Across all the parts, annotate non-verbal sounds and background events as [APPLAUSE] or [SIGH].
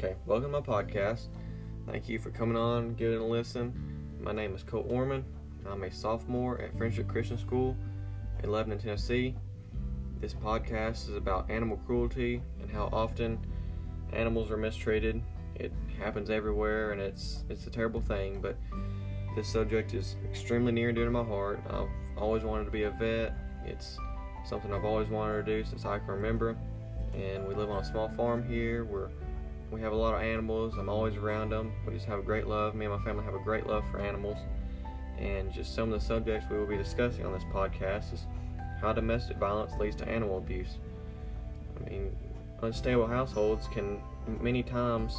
Okay, welcome to my podcast. Thank you for coming on, giving a listen. My name is Colt Orman. I'm a sophomore at Friendship Christian School in Lebanon, Tennessee. This podcast is about animal cruelty and how often animals are mistreated. It happens everywhere, and it's it's a terrible thing. But this subject is extremely near and dear to my heart. I've always wanted to be a vet. It's something I've always wanted to do since I can remember. And we live on a small farm here. We're we have a lot of animals. I'm always around them. We just have a great love. Me and my family have a great love for animals. And just some of the subjects we will be discussing on this podcast is how domestic violence leads to animal abuse. I mean, unstable households can many times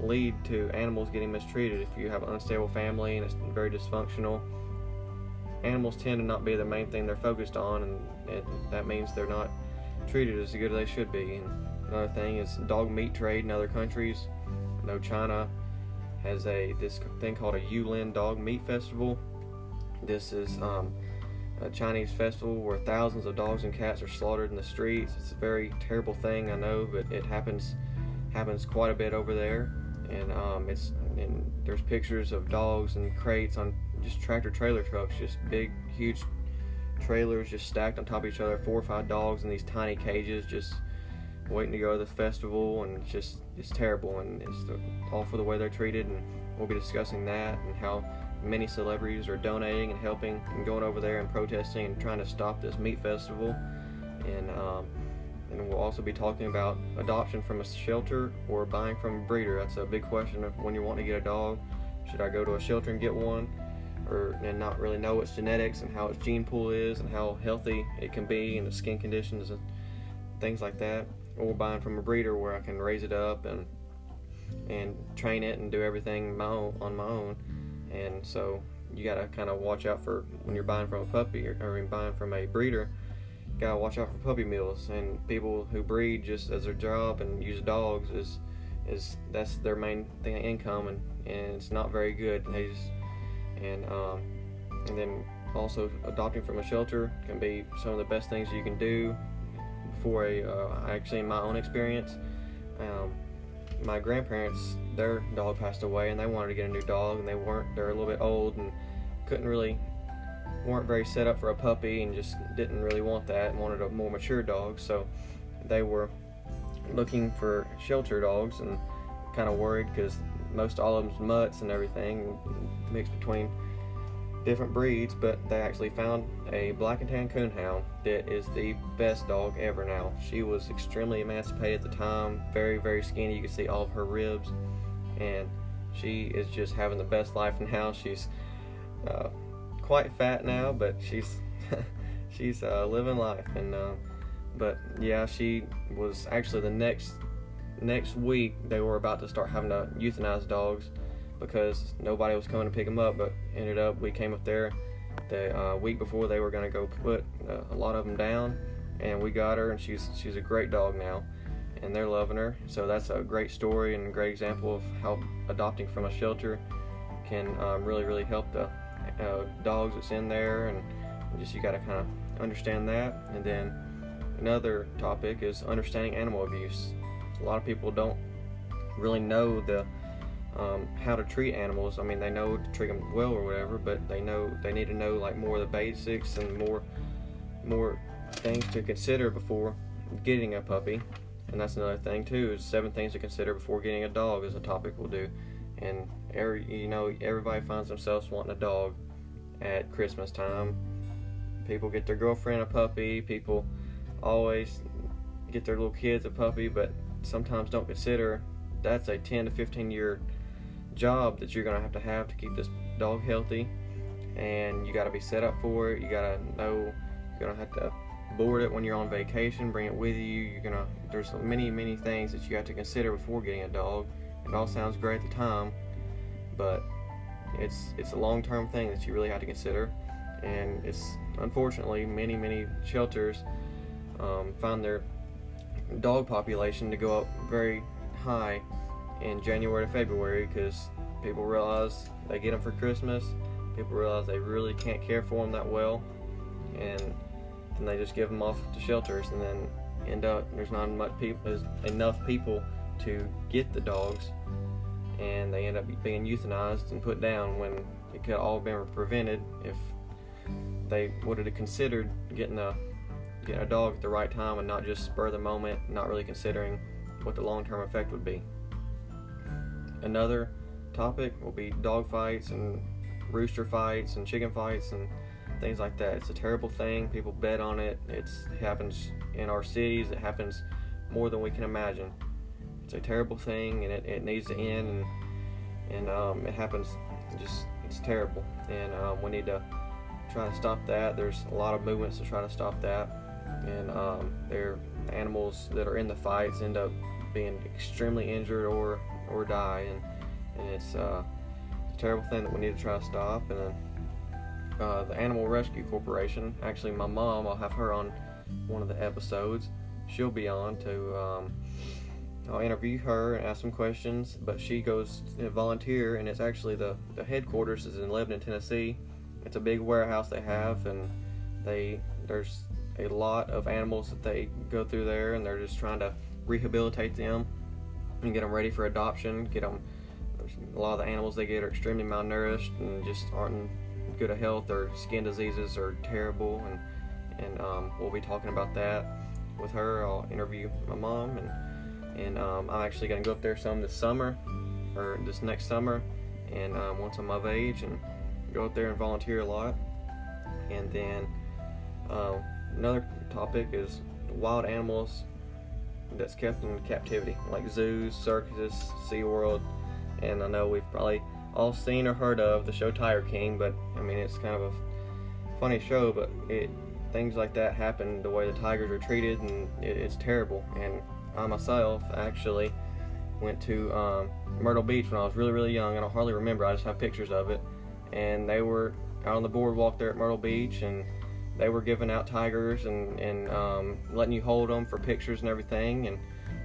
lead to animals getting mistreated. If you have an unstable family and it's very dysfunctional, animals tend to not be the main thing they're focused on, and it, that means they're not treated as good as they should be. And Another thing is dog meat trade in other countries. I know China has a this thing called a Yulin Dog Meat Festival. This is um, a Chinese festival where thousands of dogs and cats are slaughtered in the streets. It's a very terrible thing, I know, but it happens happens quite a bit over there. And um, it's and there's pictures of dogs and crates on just tractor trailer trucks, just big, huge trailers just stacked on top of each other. Four or five dogs in these tiny cages, just waiting to go to the festival, and it's just it's terrible, and it's all for the way they're treated, and we'll be discussing that and how many celebrities are donating and helping and going over there and protesting and trying to stop this meat festival, and um, and we'll also be talking about adoption from a shelter or buying from a breeder. That's a big question of when you want to get a dog. Should I go to a shelter and get one? Or, and not really know its genetics and how its gene pool is and how healthy it can be and the skin conditions and things like that or buying from a breeder where I can raise it up and and train it and do everything my own, on my own. And so you got to kind of watch out for when you're buying from a puppy or, or buying from a breeder. Got to watch out for puppy mills and people who breed just as their job and use dogs is is that's their main thing income and, and it's not very good. They just and um, and then also adopting from a shelter can be some of the best things you can do for a uh, actually in my own experience. Um, my grandparents, their dog passed away, and they wanted to get a new dog, and they weren't. They're a little bit old and couldn't really weren't very set up for a puppy, and just didn't really want that, and wanted a more mature dog. So they were looking for shelter dogs, and kind of worried because most all of them's mutts and everything mixed between different breeds, but they actually found a black and tan coonhound that is the best dog ever now. She was extremely emancipated at the time, very, very skinny. You can see all of her ribs, and she is just having the best life [LAUGHS] now. She's uh, quite fat now, but she's [LAUGHS] she's uh, living life. And uh, but yeah, she was actually the next next week they were about to start having to euthanize dogs because nobody was coming to pick them up. But ended up we came up there the uh, week before they were going to go put uh, a lot of them down, and we got her, and she's she's a great dog now, and they're loving her. So that's a great story and a great example of how adopting from a shelter can um, really really help the uh, dogs that's in there, and just you got to kind of understand that. And then another topic is understanding animal abuse. A lot of people don't really know the um, how to treat animals. I mean, they know to treat them well or whatever, but they know they need to know like more of the basics and more more things to consider before getting a puppy. And that's another thing too is seven things to consider before getting a dog is a topic we'll do. And every you know everybody finds themselves wanting a dog at Christmas time. People get their girlfriend a puppy. People always get their little kids a puppy, but sometimes don't consider that's a 10 to 15 year job that you're going to have to have to keep this dog healthy and you got to be set up for it. You got to know you're going to have to board it when you're on vacation bring it with you. You're going to there's many many things that you have to consider before getting a dog. It all sounds great at the time but it's it's a long-term thing that you really have to consider. And it's unfortunately many many shelters um, find their dog population to go up very high in January to February because people realize they get them for Christmas. People realize they really can't care for them that well, and then they just give them off to shelters, and then end up there's not much people, enough people to get the dogs, and they end up being euthanized and put down when it could all been prevented if they would have considered getting a getting a dog at the right time and not just spur the moment, not really considering what the long term effect would be. Another topic will be dog fights and rooster fights and chicken fights and things like that. It's a terrible thing. People bet on it. It's, it happens in our cities. It happens more than we can imagine. It's a terrible thing, and it, it needs to end. And and um, it happens. Just it's terrible, and um, we need to try to stop that. There's a lot of movements to try to stop that, and um, there animals that are in the fights end up being extremely injured or or die, and and it's, uh, it's a terrible thing that we need to try to stop. And then uh, the Animal Rescue Corporation, actually, my mom, I'll have her on one of the episodes. She'll be on to. Um, I'll interview her and ask some questions, but she goes to volunteer, and it's actually the, the headquarters is in Lebanon, Tennessee. It's a big warehouse they have, and they there's a lot of animals that they go through there, and they're just trying to rehabilitate them and get them ready for adoption. Get them. A lot of the animals they get are extremely malnourished and just aren't in good of health. Their skin diseases are terrible, and and um, we'll be talking about that with her. I'll interview my mom, and and um, I'm actually gonna go up there some this summer or this next summer, and um, once I'm of age, and go up there and volunteer a lot. And then um, another topic is wild animals that's kept in captivity, like zoos, circuses, SeaWorld, and I know we've probably all seen or heard of the show Tiger King, but I mean it's kind of a funny show, but it things like that happen the way the tigers are treated, and it, it's terrible. And I myself actually went to um, Myrtle Beach when I was really really young. And I don't hardly remember. I just have pictures of it, and they were out on the boardwalk there at Myrtle Beach, and they were giving out tigers and and um, letting you hold them for pictures and everything, and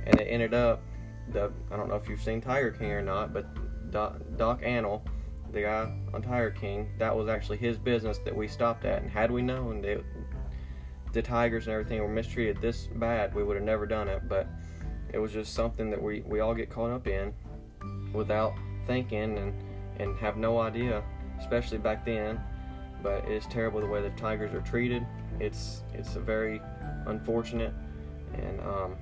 and it ended up the I don't know if you've seen Tiger King or not, but Doc, Doc Antle, the guy on Tiger King, that was actually his business that we stopped at, and had we known that the tigers and everything were mistreated this bad, we would have never done it. But it was just something that we we all get caught up in without thinking and and have no idea, especially back then but it is terrible the way the tigers are treated. It's it's a very unfortunate, and um,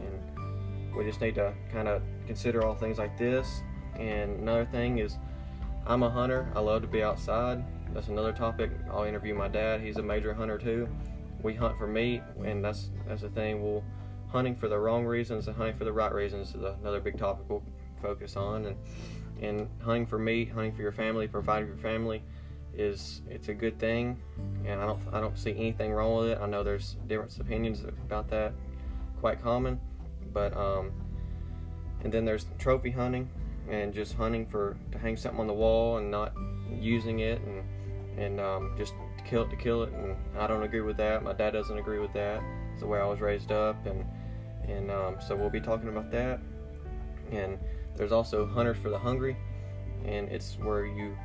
and we just need to kind of consider all things like this. And another thing is, I'm a hunter. I love to be outside. That's another topic. I'll interview my dad. He's a major hunter too. We hunt for meat, and that's that's the thing. We'll hunting for the wrong reasons and hunting for the right reasons is another big topic we'll focus on. And and hunting for meat, hunting for your family, providing for your family is it's a good thing, and I don't I don't see anything wrong with it. I know there's different opinions about that, quite common, but um, and then there's trophy hunting and just hunting for to hang something on the wall and not using it and and um, just to kill it to kill it. And I don't agree with that. My dad doesn't agree with that. It's the way I was raised up, and and um, so we'll be talking about that. And there's also hunters for the hungry, and it's where you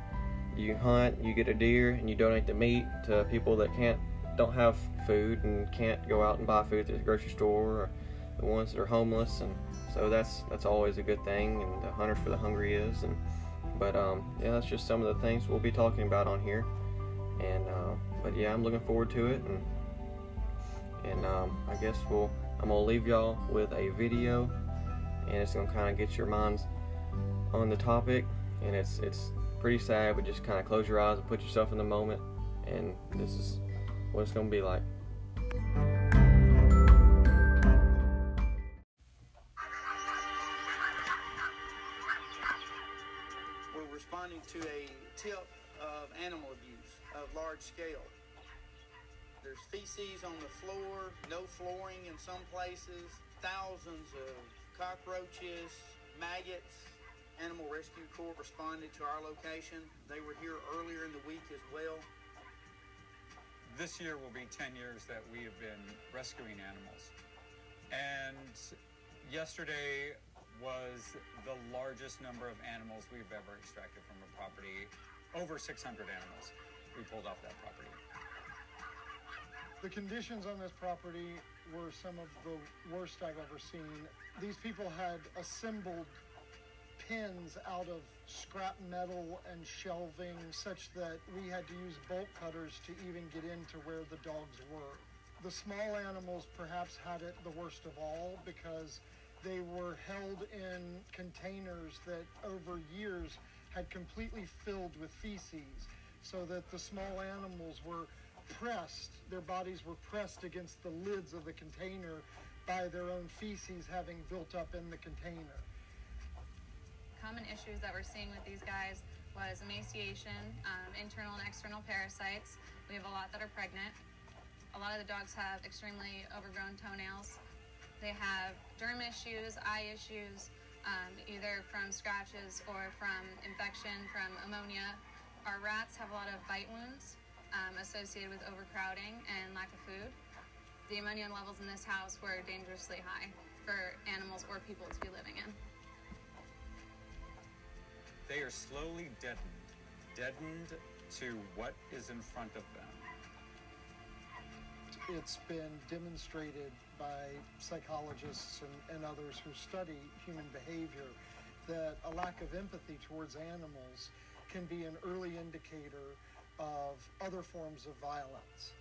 you hunt, you get a deer, and you donate the meat to people that can't don't have food and can't go out and buy food at the grocery store, or the ones that are homeless, and so that's that's always a good thing. And the hunters for the hungry is, and but um, yeah, that's just some of the things we'll be talking about on here. And uh, but yeah, I'm looking forward to it, and and um, I guess we'll I'm gonna leave y'all with a video, and it's gonna kind of get your minds on the topic, and it's it's pretty sad, but just kind of close your eyes and put yourself in the moment, and this is what it's going to be like. We're responding to a tip of animal abuse of large scale. There's feces on the floor, no flooring in some places, thousands of cockroaches, maggots, Animal Rescue Corps responded to our location. They were here earlier in the week as well. This year will be 10 years that we have been rescuing animals. And yesterday was the largest number of animals we've ever extracted from a property. Over 600 animals we pulled off that property. The conditions on this property were some of the worst I've ever seen. These people had assembled pins out of scrap metal and shelving such that we had to use bolt cutters to even get into where the dogs were. The small animals perhaps had it the worst of all because they were held in containers that over years had completely filled with feces so that the small animals were pressed, their bodies were pressed against the lids of the container by their own feces having built up in the container common issues that we're seeing with these guys was emaciation, um, internal and external parasites. We have a lot that are pregnant. A lot of the dogs have extremely overgrown toenails. They have derm issues, eye issues, um, either from scratches or from infection from ammonia. Our rats have a lot of bite wounds um, associated with overcrowding and lack of food. The ammonia levels in this house were dangerously high for animals or people to be living in. They are slowly deadened, deadened to what is in front of them. It's been demonstrated by psychologists and, and others who study human behavior that a lack of empathy towards animals can be an early indicator of other forms of violence.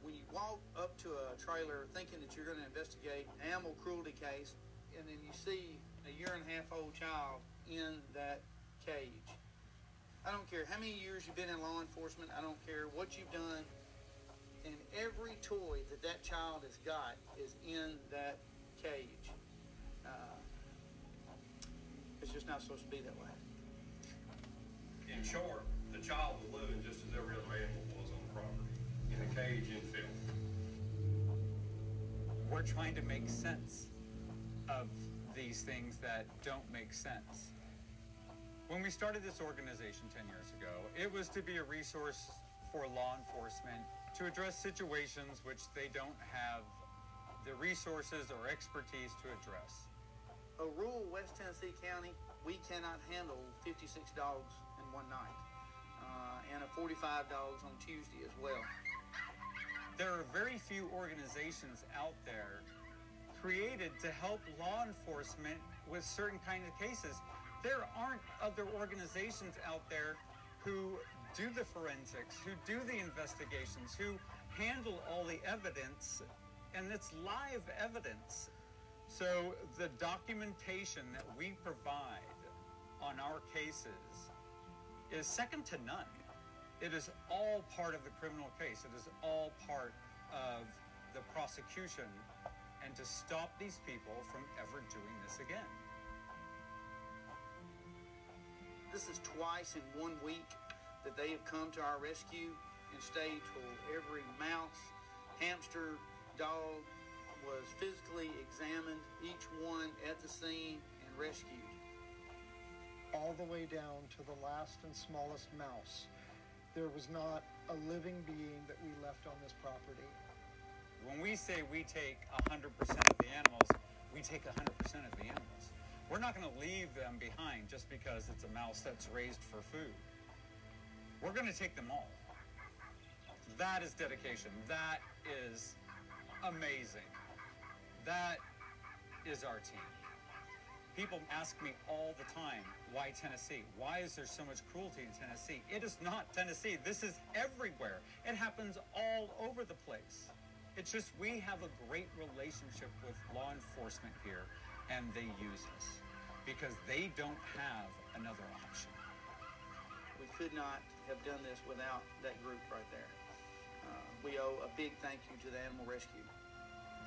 When you walk up to a trailer thinking that you're going to investigate an animal cruelty case, and then you see a year and a half old child in that cage. I don't care how many years you've been in law enforcement. I don't care what you've done. And every toy that that child has got is in that cage. Uh, it's just not supposed to be that way. In short, the child was living just as every other animal was on the property, in a cage in filth. We're trying to make sense of these things that don't make sense. When we started this organization 10 years ago, it was to be a resource for law enforcement to address situations which they don't have the resources or expertise to address. A rural West Tennessee county, we cannot handle 56 dogs in one night uh, and a 45 dogs on Tuesday as well. There are very few organizations out there created to help law enforcement with certain kind of cases. There aren't other organizations out there who do the forensics, who do the investigations, who handle all the evidence, and it's live evidence. So the documentation that we provide on our cases is second to none. It is all part of the criminal case. It is all part of the prosecution and to stop these people from ever doing this again. This is twice in one week that they have come to our rescue and stayed till every mouse, hamster, dog was physically examined, each one at the scene and rescued. All the way down to the last and smallest mouse. There was not a living being that we left on this property. When we say we take 100% of the animals, we take 100% of the animals. We're not going to leave them behind just because it's a mouse that's raised for food. We're going to take them all. That is dedication. That is amazing. That is our team. People ask me all the time, why Tennessee? Why is there so much cruelty in Tennessee? It is not Tennessee. This is everywhere. It happens all over the place. It's just we have a great relationship with law enforcement here, and they use us because they don't have another option. We could not have done this without that group right there. Uh, we owe a big thank you to the Animal Rescue.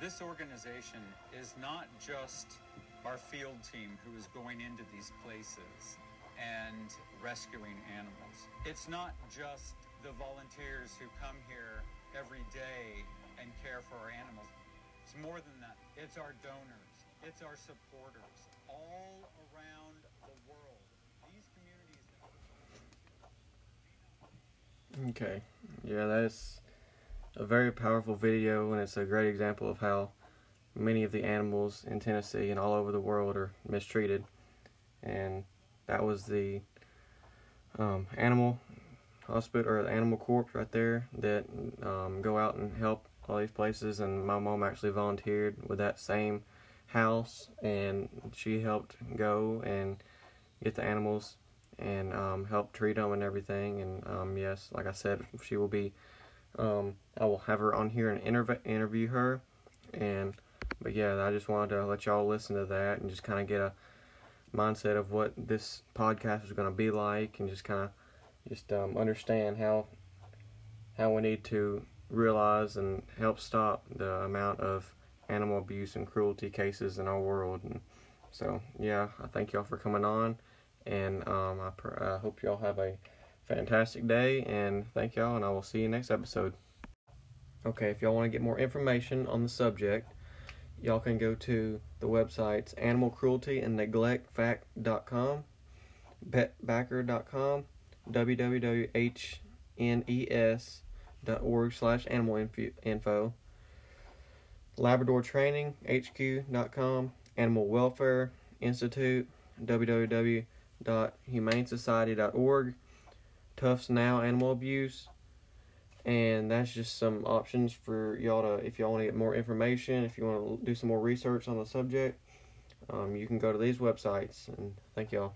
This organization is not just our field team who is going into these places and rescuing animals. It's not just the volunteers who come here every day and care for our animals. It's more than that. It's our donors. It's our supporters all around the world. These communities. Okay. Yeah, that's a very powerful video, and it's a great example of how many of the animals in Tennessee and all over the world are mistreated. And that was the um, animal hospital or the animal corps right there that um, go out and help all these places. And my mom actually volunteered with that same house, and she helped go and get the animals and um, help treat them and everything. And um, yes, like I said, she will be. Um, I will have her on here and interv- interview her. And but yeah, I just wanted to let y'all listen to that and just kind of get a mindset of what this podcast is going to be like, and just kind of just um, understand how how we need to realize and help stop the amount of animal abuse and cruelty cases in our world. And so, yeah, I thank y'all for coming on, and um, I pr- I hope y'all have a fantastic day. And thank y'all, and I will see you next episode. Okay, if y'all want to get more information on the subject, y'all can go to the websites animalcrueltyandneglectfact.com, betbacker.com, www.hnes.org slash animal info, Labrador Training labradortraininghq.com, animal welfare institute, www.humanesociety.org, Tufts Now Animal Abuse, and that's just some options for y'all to if y'all want to get more information if you want to do some more research on the subject um, you can go to these websites and thank y'all